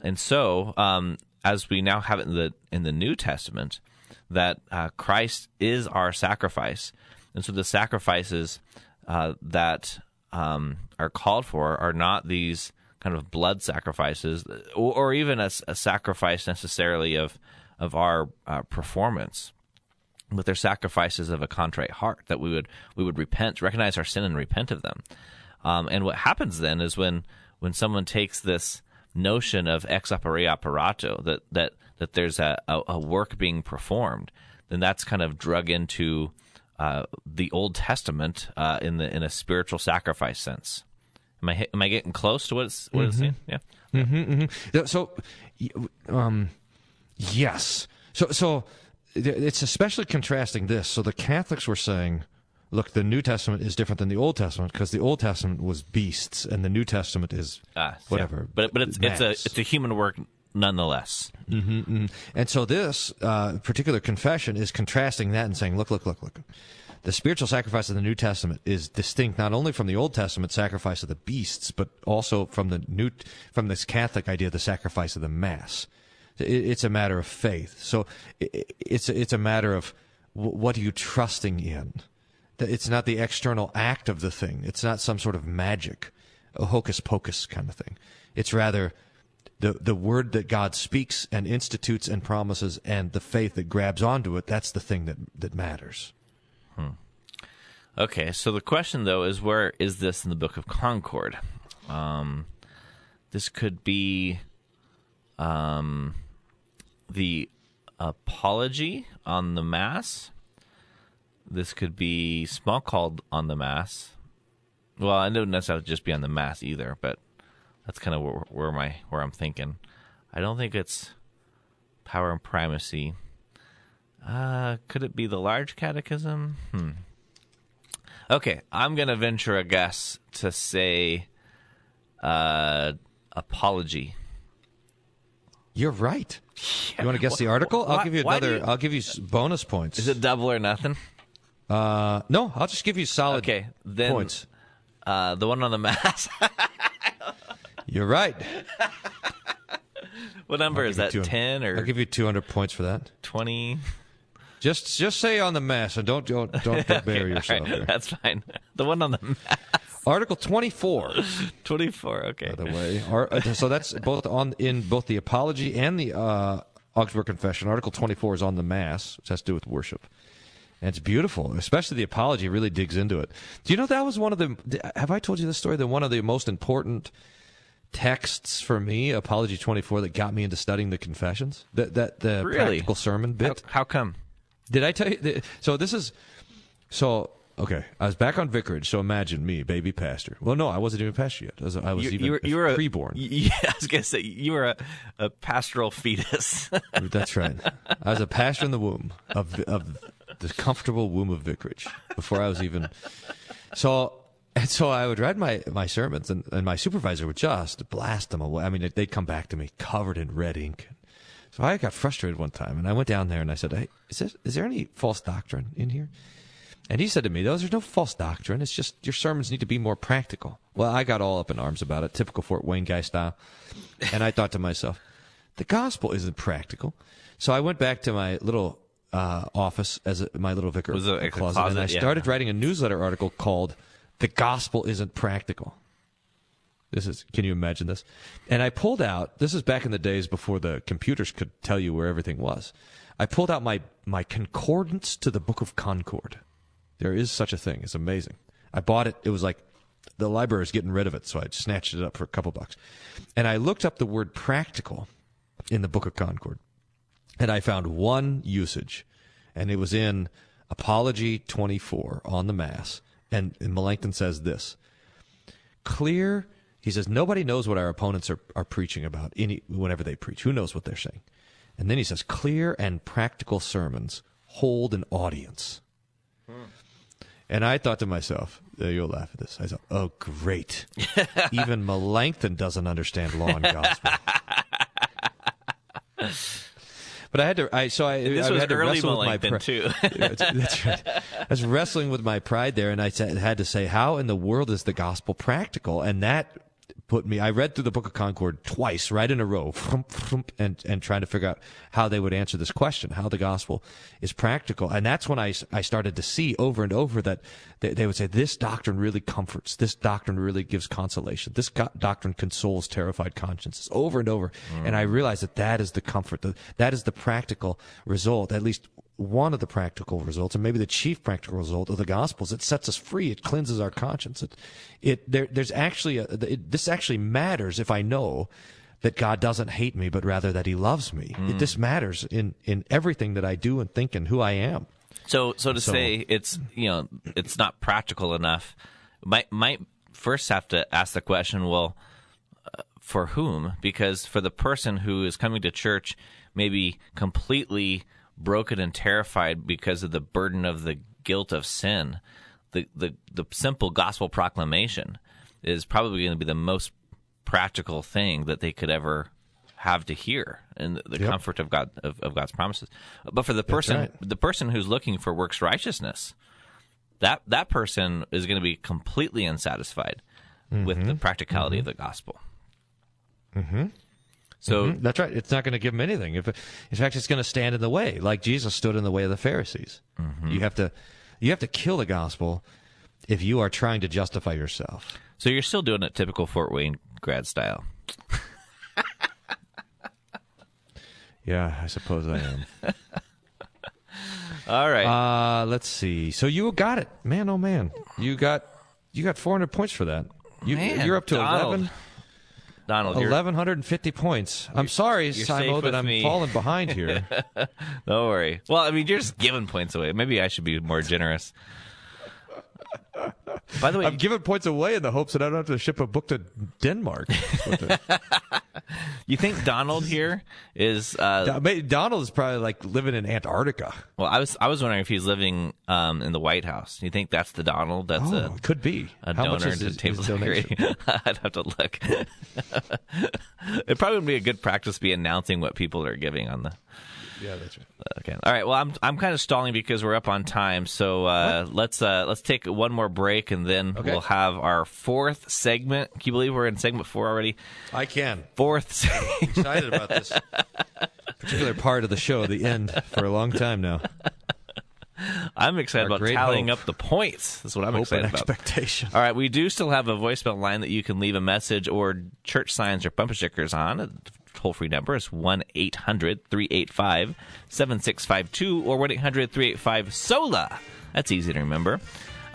Speaker 2: and so um, as we now have it in the in the New Testament, that uh, Christ is our sacrifice, and so the sacrifices uh, that um, are called for are not these kind of blood sacrifices, or, or even a, a sacrifice necessarily of of our uh, performance but they're sacrifices of a contrite heart that we would we would repent, recognize our sin, and repent of them. Um, and what happens then is when when someone takes this notion of ex opere operato that that that there's a, a, a work being performed, then that's kind of drug into uh, the Old Testament uh, in the in a spiritual sacrifice sense. Am I am I getting close to what it's what it's saying? Yeah.
Speaker 1: Mm-hmm, mm-hmm. So, um, yes. So, so it's especially contrasting this. So the Catholics were saying, look, the New Testament is different than the Old Testament because the Old Testament was beasts and the New Testament is
Speaker 2: Ah,
Speaker 1: whatever.
Speaker 2: yeah. But but it's it's a it's a human work nonetheless.
Speaker 1: hmm hmm And so this uh, particular confession is contrasting that and saying, look, look, look, look. The spiritual sacrifice of the New Testament is distinct not only from the Old Testament sacrifice of the beasts, but also from the new from this Catholic idea of the sacrifice of the Mass. It, it's a matter of faith. So it's it's a matter of what are you trusting in. It's not the external act of the thing. It's not some sort of magic, a hocus pocus kind of thing. It's rather the the word that God speaks and institutes and promises and the faith that grabs onto it, that's the thing that that matters.
Speaker 2: Okay, so the question though is where is this in the Book of Concord? Um, this could be um, the apology on the Mass. This could be Smalcald on the Mass. Well, I don't necessarily just be on the Mass either, but that's kind of where, where my where I'm thinking. I don't think it's power and primacy. Uh, could it be the large catechism? Hmm. Okay, I'm gonna venture a guess to say uh, apology.
Speaker 1: You're right. You want to guess the article? I'll
Speaker 2: why-
Speaker 1: give you another.
Speaker 2: you-
Speaker 1: I'll give you bonus points.
Speaker 2: Is it double or nothing?
Speaker 1: Uh, no, I'll just give you solid
Speaker 2: Okay, then
Speaker 1: points.
Speaker 2: uh, the one on the mass.
Speaker 1: You're right.
Speaker 2: what number
Speaker 1: I'll
Speaker 2: is that? Ten or
Speaker 1: I'll give you 200 points for that.
Speaker 2: twenty?
Speaker 1: Just just say on the mass and don't don't don't, don't bury
Speaker 2: all
Speaker 1: yourself.
Speaker 2: right,
Speaker 1: there.
Speaker 2: that's fine. The one on the mass.
Speaker 1: Article 24.
Speaker 2: Twenty-four. Okay.
Speaker 1: by the way. Ar- uh, so that's both on in both the apology and the uh, Augsburg Confession. Article 24 is on the Mass, which has to do with worship. And it's beautiful, especially the apology really digs into it. Do you know that was one of the? Have I told you this story? That one of the most important texts for me, Apology 24, that got me into studying the Confessions. That that the
Speaker 2: Really?
Speaker 1: practical sermon
Speaker 2: How,
Speaker 1: bit.
Speaker 2: how come?
Speaker 1: Did I tell you? th- So this is so okay. I was back on vicarage. So imagine me, baby pastor. Well, no, I wasn't even pastor yet. I was, I was
Speaker 2: You,
Speaker 1: even
Speaker 2: you were, you were a,
Speaker 1: preborn.
Speaker 2: Yeah, I was gonna say you were a, a pastoral fetus.
Speaker 1: That's right. I was a pastor in the womb of of the comfortable womb of vicarage before I was even. So and so I would read my my sermons, and, and my supervisor would just blast them away. I mean, they'd come back to me covered in red ink. So I got frustrated one time, and I went down there and I said, "Hey, is this, is there any false doctrine in here?" And he said to me, "Those there's no false doctrine. It's just your sermons need to be more practical." Well, I got all up in arms about it, typical Fort Wayne guy style, and I thought to myself, "The gospel isn't practical." So I went back to my little uh, office as a, my little vicar
Speaker 2: Was a
Speaker 1: closet, and I
Speaker 2: closet? Yeah.
Speaker 1: started writing a newsletter article called "The Gospel Isn't Practical." This is can you imagine this? And I pulled out this is back in the days before the computers could tell you where everything was. I pulled out my my concordance to the Book of Concord. There is such a thing. It's amazing. I bought it. It was like the library was getting rid of it, so I snatched it up for a couple bucks. And I looked up the word practical in the Book of Concord. And I found one usage, and it was in Apology 24 on the Mass. And, and Melanchthon says this clear. He says nobody knows what our opponents are, are preaching about any whenever they preach. Who knows what they're saying? And then he says clear and practical sermons hold an audience. Hmm. And I thought to myself, uh, you'll laugh at this. I thought, oh great, even Melanchthon doesn't understand law and gospel. But I had to. I so I,
Speaker 2: this
Speaker 1: I
Speaker 2: was
Speaker 1: had to wrestle with my
Speaker 2: Melanchthon
Speaker 1: pri-
Speaker 2: too.
Speaker 1: that's, right. I was wrestling with my pride there, and I said, had to say, how in the world is the gospel practical? And that put me. I read through the Book of Concord twice, right in a row, and and trying to figure out how they would answer this question, how the gospel is practical. And that's when I, I started to see over and over that they, they would say this doctrine really comforts, this doctrine really gives consolation, this go- doctrine consoles terrified consciences, over and over. And I mm. realized that that is the comfort, the, that is the practical result, at least one of the practical results, and maybe the chief practical result of the Gospels. It sets us free. It cleanses our conscience. It, it there, there's actually a, it, this actually matters if I know that God doesn't hate me, but rather that He loves me. It, this matters in in everything that I do and think and who I am.
Speaker 2: So, so to
Speaker 1: So-
Speaker 2: say it's you know it's not practical enough, might might first have to ask the question, well, uh, for whom? Because for the person who is coming to church, maybe completely broken and terrified because of the burden of the guilt of sin, the the the simple gospel proclamation is probably going to be the most practical thing that they could ever have to hear and the, the
Speaker 1: Yep.
Speaker 2: comfort of God of, of God's promises. But for the person
Speaker 1: right.
Speaker 2: the person who's looking for works righteousness, that that person is going to be completely unsatisfied with
Speaker 1: Mm-hmm.
Speaker 2: the practicality of the gospel. Mm-hmm. So
Speaker 1: That's right. It's not going to give them anything. If, in fact, it's going to stand in the way, like Jesus stood in the way of the Pharisees. You have to, you have to kill the gospel if you are trying to justify yourself.
Speaker 2: so you're still doing it typical Fort Wayne grad style.
Speaker 1: Yeah, I suppose I am.
Speaker 2: All right.
Speaker 1: Uh, let's see. So you got it, man. Oh man, you got you got 400 points for that. You, you're up to
Speaker 2: Donald.
Speaker 1: 11.
Speaker 2: Donald, you're,
Speaker 1: 1150 points. I'm sorry, Simo, that I'm
Speaker 2: me.
Speaker 1: falling behind here.
Speaker 2: don't worry. Well, I mean, you're just giving points away. Maybe I should be more generous. By the way,
Speaker 1: I'm giving points away in the hopes that I don't have to ship a book to Denmark. That's what the-
Speaker 2: you think Donald here is? Uh,
Speaker 1: Don- Donald is probably like living in Antarctica.
Speaker 2: well, I was I was wondering if he's living um, in the White House. You think that's the Donald? That's
Speaker 1: Oh,
Speaker 2: a
Speaker 1: could be.
Speaker 2: a
Speaker 1: How
Speaker 2: donor
Speaker 1: is
Speaker 2: to
Speaker 1: his-
Speaker 2: table
Speaker 1: his
Speaker 2: Talk
Speaker 1: donation?
Speaker 2: Radio. I'd have to look. it probably would be a good practice to be announcing what people are giving on the.
Speaker 1: Yeah, that's right.
Speaker 2: Okay. All right. Well, I'm I'm kind of stalling because we're up on time. So uh, let's uh, let's take one more break and then
Speaker 1: Okay.
Speaker 2: we'll have our fourth segment. Can you believe we're in segment four already?
Speaker 1: I can.
Speaker 2: Fourth. segment.
Speaker 1: Excited about this particular part of the show, the end, for a long time now.
Speaker 2: I'm excited
Speaker 1: Our
Speaker 2: about tallying
Speaker 1: hope.
Speaker 2: up the points. That's what I'm
Speaker 1: Hope
Speaker 2: excited about.
Speaker 1: expectation.
Speaker 2: All right, we do still have a voicemail line that you can leave a message or church signs or bumper stickers on. Toll free number is 1 800 385 7652 or 1 800 385 SOLA. That's easy to remember.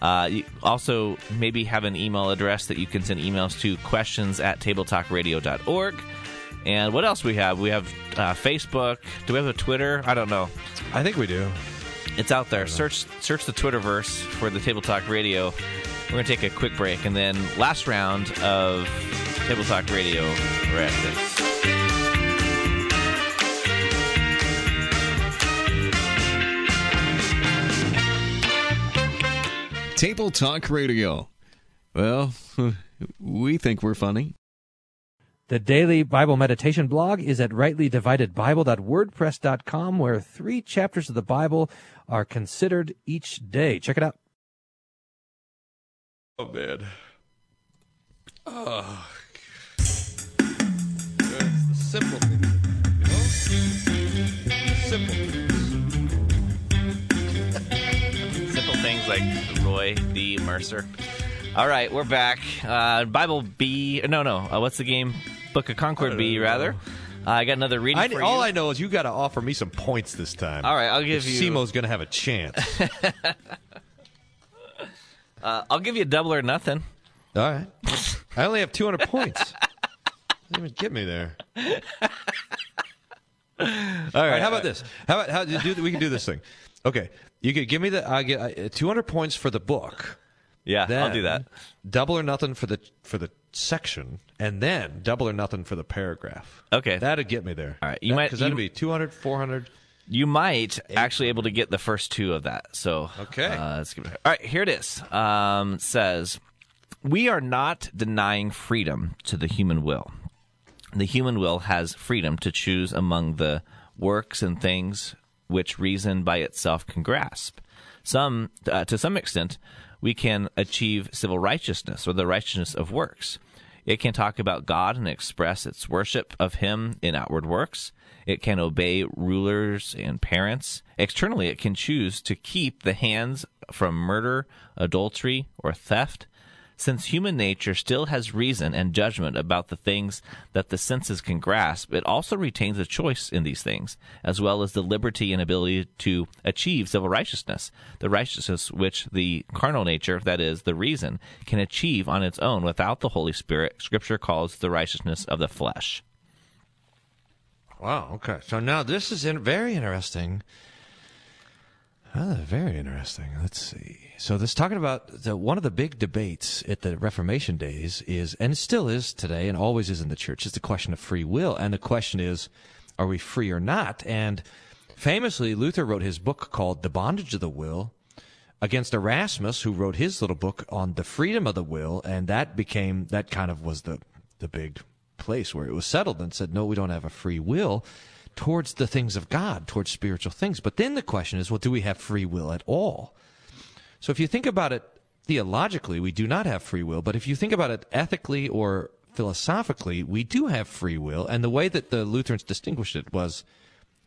Speaker 2: Uh, you also maybe have an email address that you can send emails to questions at tabletalkradio.org. And what else we have? We have uh, Facebook. Do we have a Twitter? I don't know.
Speaker 1: I think we do.
Speaker 2: It's out there. Search search the Twitterverse for the Table Talk Radio. We're gonna take a quick break, and then last round of Table Talk Radio. We're at this.
Speaker 7: Table Talk Radio. Well, we think we're funny.
Speaker 9: The daily Bible meditation blog is at rightlydividedbible.wordpress.com, where three chapters of the Bible are considered each day. Check it out.
Speaker 1: Oh man. Oh. It's the simple things, you know? The simple
Speaker 2: like Roy D. Mercer. All right, we're back. Uh, Bible B. No, no. Uh, what's the game? Book of Concord B.
Speaker 1: don't
Speaker 2: Rather. Uh, I got another reading
Speaker 1: I,
Speaker 2: for
Speaker 1: all
Speaker 2: you.
Speaker 1: I know is you got to offer me some points this time.
Speaker 2: All right, I'll give
Speaker 1: If
Speaker 2: you-
Speaker 1: Simo's going to have a chance.
Speaker 2: uh, I'll give you a double or nothing.
Speaker 1: All right. I only have 200 points. Didn't even get me there. All right. How about this? How about how do we can do this thing? Okay. You could give me the I get uh, 200 points for the book.
Speaker 2: Yeah,
Speaker 1: then I'll
Speaker 2: do that.
Speaker 1: Double or nothing for the for the section, and then double or nothing for the paragraph.
Speaker 2: Okay.
Speaker 1: That'd get me there.
Speaker 2: All right, you might-
Speaker 1: because that'd be 200, 400.
Speaker 2: You might actually able to get the first two of that. So
Speaker 1: Okay.
Speaker 2: uh, let's give it. All right, here it is. Um, says we are not denying freedom to the human will. The human will has freedom to choose among the works and things which reason by itself can grasp. Some, uh, to some extent, we can achieve civil righteousness or the righteousness of works. It can talk about God and express its worship of Him in outward works. It can obey rulers and parents. Externally, it can choose to keep the hands from murder, adultery, or theft. Since human nature still has reason and judgment about the things that the senses can grasp, it also retains a choice in these things, as well as the liberty and ability to achieve civil righteousness, the righteousness which the carnal nature, that is, the reason, can achieve on its own without the Holy Spirit. Scripture calls the righteousness of the flesh.
Speaker 1: Wow. Okay. So now this is in, very interesting. Very interesting. Let's see. So this talking about the, one of the big debates at the Reformation days is, and still is today, and always is in the church, is the question of free will, and the question is, are we free or not? And famously, Luther wrote his book called "The Bondage of the Will." Against Erasmus, who wrote his little book on the freedom of the will, and that became that kind of was the the big place where it was settled and said, no, we don't have a free will towards the things of God, towards spiritual things. But then the question is, well, do we have free will at all? So if you think about it theologically, we do not have free will. But if you think about it ethically or philosophically, we do have free will. And the way that the Lutherans distinguished it was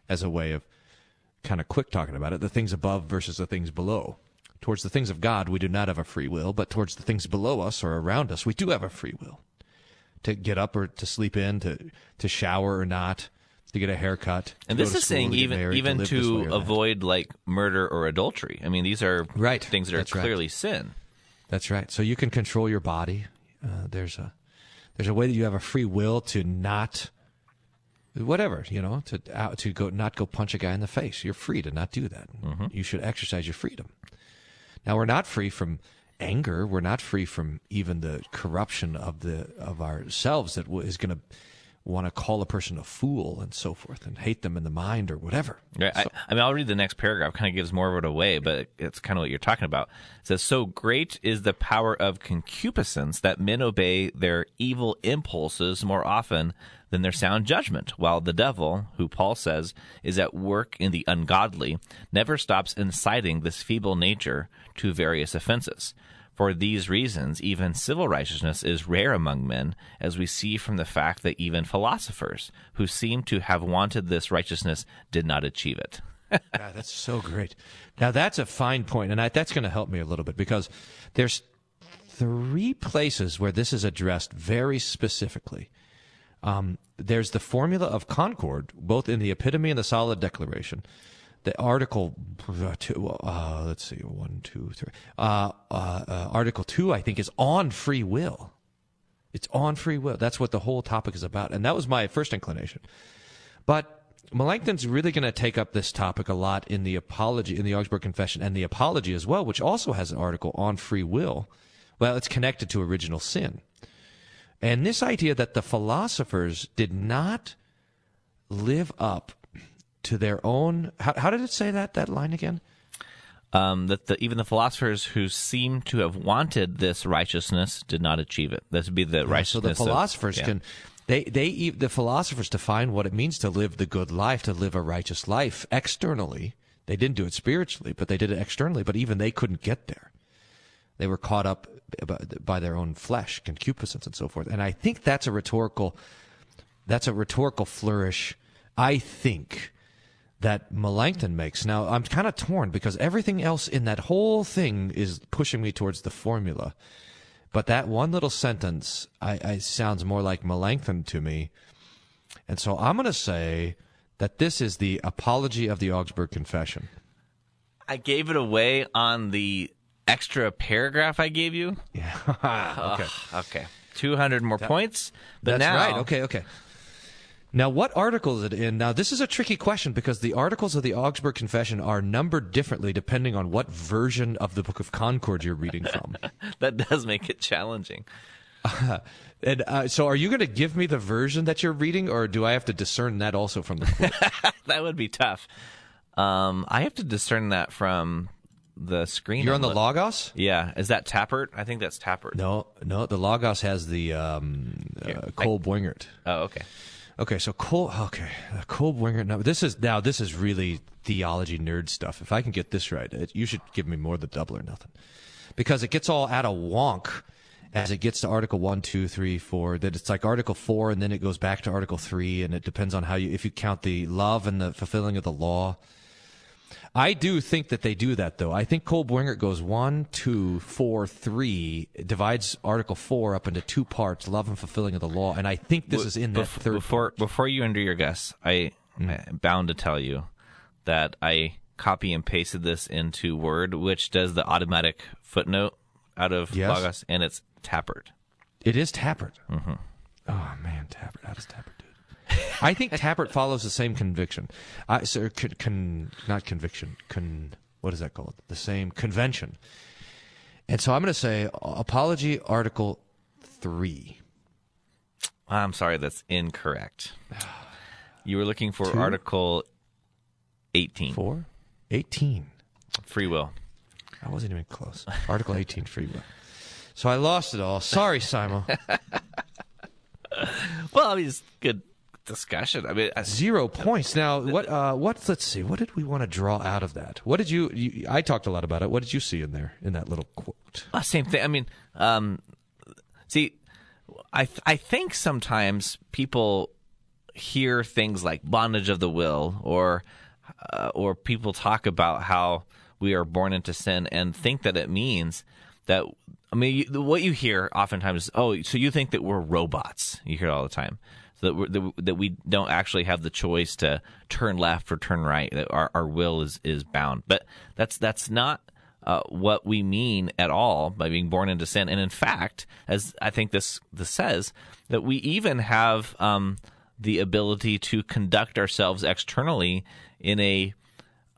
Speaker 1: as a way of kind of quick talking about it the things above versus the things below. Towards the things of God, we do not have a free will, but towards the things below us or around us, we do have a free will to get up or to sleep in, to to shower or not, to get a haircut.
Speaker 2: And this is saying even
Speaker 1: married,
Speaker 2: even
Speaker 1: way
Speaker 2: to
Speaker 1: or that.
Speaker 2: avoid like murder or adultery. I mean, these are
Speaker 1: Right.
Speaker 2: things that are
Speaker 1: That's right.
Speaker 2: clearly sin.
Speaker 1: That's right. So you can control your body. Uh, there's a there's a way that you have a free will to not whatever you know to out to go not go punch a guy in the face. You're free to not do that. You should exercise your freedom. Now we're not free from anger. We're not free from even the corruption of the of ourselves that is going to want to call a person a fool and so forth and hate them in the mind or whatever.
Speaker 2: Right. I, I mean, I'll read the next paragraph. Kind of gives more of it away, but it's kind of what you're talking about. It says, "So great is the power of concupiscence that men obey their evil impulses more often than their sound judgment, while the devil, who Paul says is at work in the ungodly, never stops inciting this feeble nature to various offenses." For these reasons, even civil righteousness is rare among men, as we see from the fact that even philosophers who seem to have wanted this righteousness did not achieve it.
Speaker 1: God, that's so great. Now that's a fine point, and I, that's going to help me a little bit because there's three places where this is addressed very specifically. Um, there's the formula of concord, both in the epitome and the solid declaration. The article uh, two, uh, let's see, one, two, three. Uh, uh, uh, article two, I think, is on free will. It's on free will. That's what the whole topic is about, and that was my first inclination. But Melanchthon's really going to take up this topic a lot in the apology, in the Augsburg Confession, and the apology as well, which also has an article on free will. Well, it's connected to original sin. And this idea that the philosophers did not live up to their own. How, how did it say that, that line again?
Speaker 2: Um, that the, even the philosophers who seem to have wanted this righteousness did not achieve it. This would be the
Speaker 1: Yeah, so
Speaker 2: righteousness.
Speaker 1: the
Speaker 2: of-
Speaker 1: philosophers
Speaker 2: yeah.
Speaker 1: can they they the philosophers define what it means to live the good life, to live a righteous life externally. They didn't do it spiritually, but they did it externally. But even they couldn't get there. They were caught up by- by their own flesh, concupiscence, and so forth. And I think that's a rhetorical that's a rhetorical flourish. I think that Melanchthon makes. Now I'm kind of torn because everything else in that whole thing is pushing me towards the formula. But that one little sentence I, I sounds more like Melanchthon to me. And so I'm going to say that this is the apology of the Augsburg Confession.
Speaker 2: I gave it away on the extra paragraph I gave you.
Speaker 1: Yeah. okay.
Speaker 2: Okay. 200 more points. But
Speaker 1: That's
Speaker 2: now,
Speaker 1: right. Okay, okay. Now, what article is it in? Now, this is a tricky question because the articles of the Augsburg Confession are numbered differently depending on what version of the Book of Concord you're reading from.
Speaker 2: that does make it challenging.
Speaker 1: and uh, so, are you going to give me the version that you're reading, or do I have to discern that also from the quote?
Speaker 2: that would be tough. Um, I have to discern that from the screen.
Speaker 1: You're on the
Speaker 2: look-
Speaker 1: Logos?
Speaker 2: Yeah. Is that Tappert? I think that's Tappert.
Speaker 1: No, no. The Logos has the um, uh, Kolb-Wengert.
Speaker 2: Oh, okay.
Speaker 1: Okay, so Kolb. Okay, Kolb. Now this is now this is really theology nerd stuff. If I can get this right, it, you should give me more than double or nothing, because it gets all out of wonk as it gets to Article one, two, three, four. That it's like Article four, and then it goes back to Article three, and it depends on how you if you count the love and the fulfilling of the law. I do think that they do that, though. I think Kolb-Wengert goes one, two, four, three, divides Article four up into two parts: love and fulfilling of the law. And I think this is in that
Speaker 2: Bef-
Speaker 1: third.
Speaker 2: before before you enter your guess, I am bound to tell you that I copy and pasted this into Word, which does the automatic footnote out of
Speaker 1: Yes.
Speaker 2: Logos, and it's Tappert.
Speaker 1: It is Tappert. Mm-hmm. Oh man, Tappert. How does Tappert do it? I think Tappert follows the same conviction. I so con, con, not conviction. Con, what is that called? The same convention. And so I'm going to say apology article three.
Speaker 2: I'm sorry, that's incorrect. You were looking for
Speaker 1: Two?
Speaker 2: Article 18.
Speaker 1: Four? 18.
Speaker 2: Free will.
Speaker 1: I wasn't even close. Article 18, free will. So I lost it all. Sorry, Simon.
Speaker 2: Well, I mean, it's good discussion. I mean, I-
Speaker 1: Zero points. Now, what? Uh, what? Let's see. What did we want to draw out of that? What did you, you? I talked a lot about it. What did you see in there in that little quote?
Speaker 2: Uh, same thing. I mean, um, see, I th- I think sometimes people hear things like bondage of the will, or uh, or people talk about how we are born into sin, and think that it means that. I mean, what you hear oftentimes is, "Oh, so you think that we're robots?" You hear it all the time. That that we don't actually have the choice to turn left or turn right. That our, our will is is bound. But that's that's not uh, what we mean at all by being born into sin. And in fact, as I think this this says, that we even have um, the ability to conduct ourselves externally in a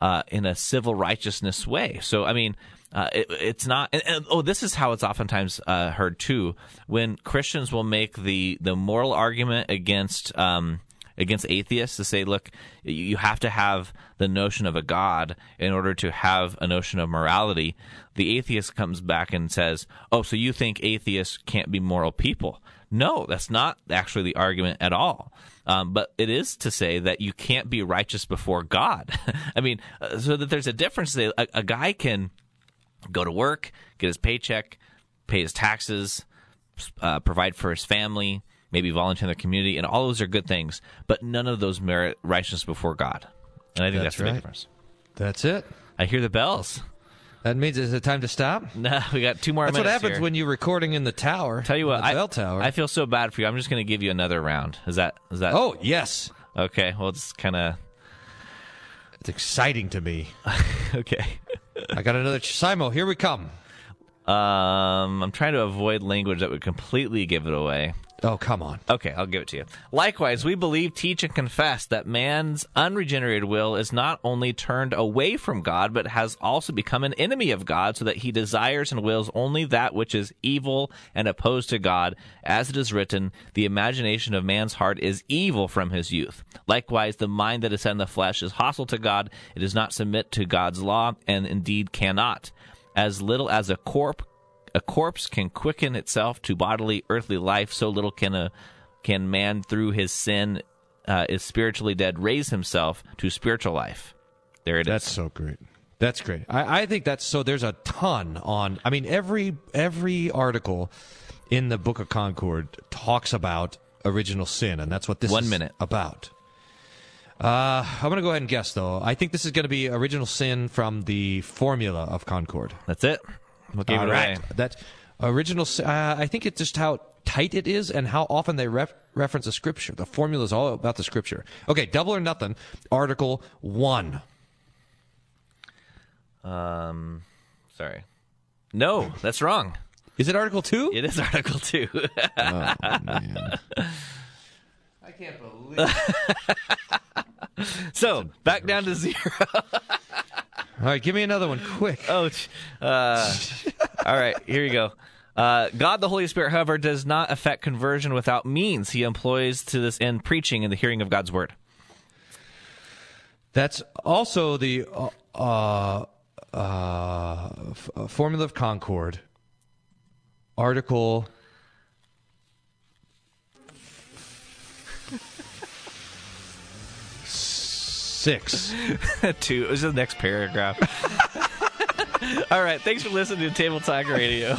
Speaker 2: uh, in a civil righteousness way. So, I mean, uh, it, it's not. And, and, oh, this is how it's oftentimes uh, heard too. When Christians will make the the moral argument against um, against atheists to say, look, you- have to have the notion of a God in order to have a notion of morality. The atheist comes back and says, oh, so you think atheists can't be moral people? No, that's not actually the argument at all. Um, but it is to say that you can't be righteous before God. I mean, uh, so that there's a difference. A, a guy can go to work, get his paycheck, pay his taxes, uh, provide for his family, maybe volunteer in the community, and all those are good things. But none of those merit righteousness before God. And I think that's,
Speaker 1: That's
Speaker 2: the big difference.
Speaker 1: That's it.
Speaker 2: I hear the bells.
Speaker 1: That means is it time to stop?
Speaker 2: No, we got two more
Speaker 1: That's what happens
Speaker 2: here.
Speaker 1: when you're recording in the tower.
Speaker 2: Tell you what, I,
Speaker 1: bell tower.
Speaker 2: I feel so bad for you. I'm just going to give you another round. Is that is that?
Speaker 1: oh yes,
Speaker 2: okay. Well, it's kind of
Speaker 1: it's exciting to me.
Speaker 2: okay.
Speaker 1: I got another Simo. Here we come.
Speaker 2: Um, I'm trying to avoid language that would completely give it away.
Speaker 1: Oh come on.
Speaker 2: Okay, I'll give it to you. Likewise, we believe, teach, and confess that man's unregenerated will is not only turned away from God, but has also become an enemy of God, so that he desires and wills only that which is evil and opposed to God. As it is written, the imagination of man's heart is evil from his youth. Likewise, the mind that is in the flesh is hostile to God. It does not submit to God's law, and indeed cannot. As little as a corpse a corpse can quicken itself to bodily earthly life so little can a can man through his sin uh, is spiritually dead raise himself to spiritual life there it is.
Speaker 1: That's so great. That's great. I, I think that's so. There's a ton on. I mean, every every article in the Book of Concord talks about original sin, and that's what this
Speaker 2: One
Speaker 1: is
Speaker 2: minute.
Speaker 1: about. Uh, I'm going to go ahead and guess, though. I think this is going to be original sin from the formula of Concord.
Speaker 2: that's it what gave
Speaker 1: All
Speaker 2: it
Speaker 1: right.
Speaker 2: away
Speaker 1: That original. Uh, I think it's just how tight it is and how often they ref- reference a scripture. The formula is all about the scripture. Okay, double or nothing. Article one.
Speaker 2: um sorry no that's wrong
Speaker 1: Is it Article two?
Speaker 2: it is article 2
Speaker 7: Oh, man.
Speaker 1: I can't believe.
Speaker 2: so back down to zero
Speaker 1: All right, give me another one, quick.
Speaker 2: oh uh, all right here you go uh, God the Holy Spirit, however, does not affect conversion without means. He employs to this end preaching and the hearing of God's word.
Speaker 1: That's also the uh, uh, uh, f- uh, formula of Concord. Article. Six.
Speaker 2: Two. It was the next paragraph. All right. Thanks for listening to Table Talk Radio.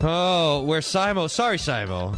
Speaker 1: Oh, where Simo? Sorry, Simo.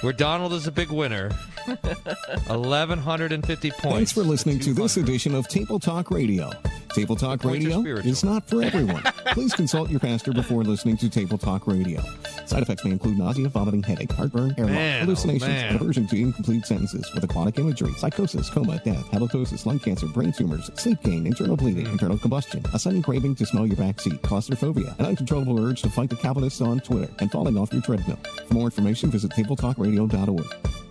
Speaker 1: Where Donald is a big winner. 1,150 points.
Speaker 7: Thanks for listening to this edition of Table Talk Radio. Table Talk Radio is not for everyone. Please consult your pastor before listening to Table Talk Radio. Side effects may include nausea, vomiting, headache, heartburn, hair loss,
Speaker 1: oh,
Speaker 7: hallucinations,
Speaker 1: man.
Speaker 7: aversion to incomplete sentences with aquatic imagery, psychosis, coma, death, halitosis, lung cancer, brain tumors, sleep gain, internal bleeding, mm. internal combustion, a sudden craving to smell your backseat, claustrophobia, an uncontrollable urge to fight the Calvinists on Twitter, and falling off your treadmill. For more information, visit tabletalkradio.org.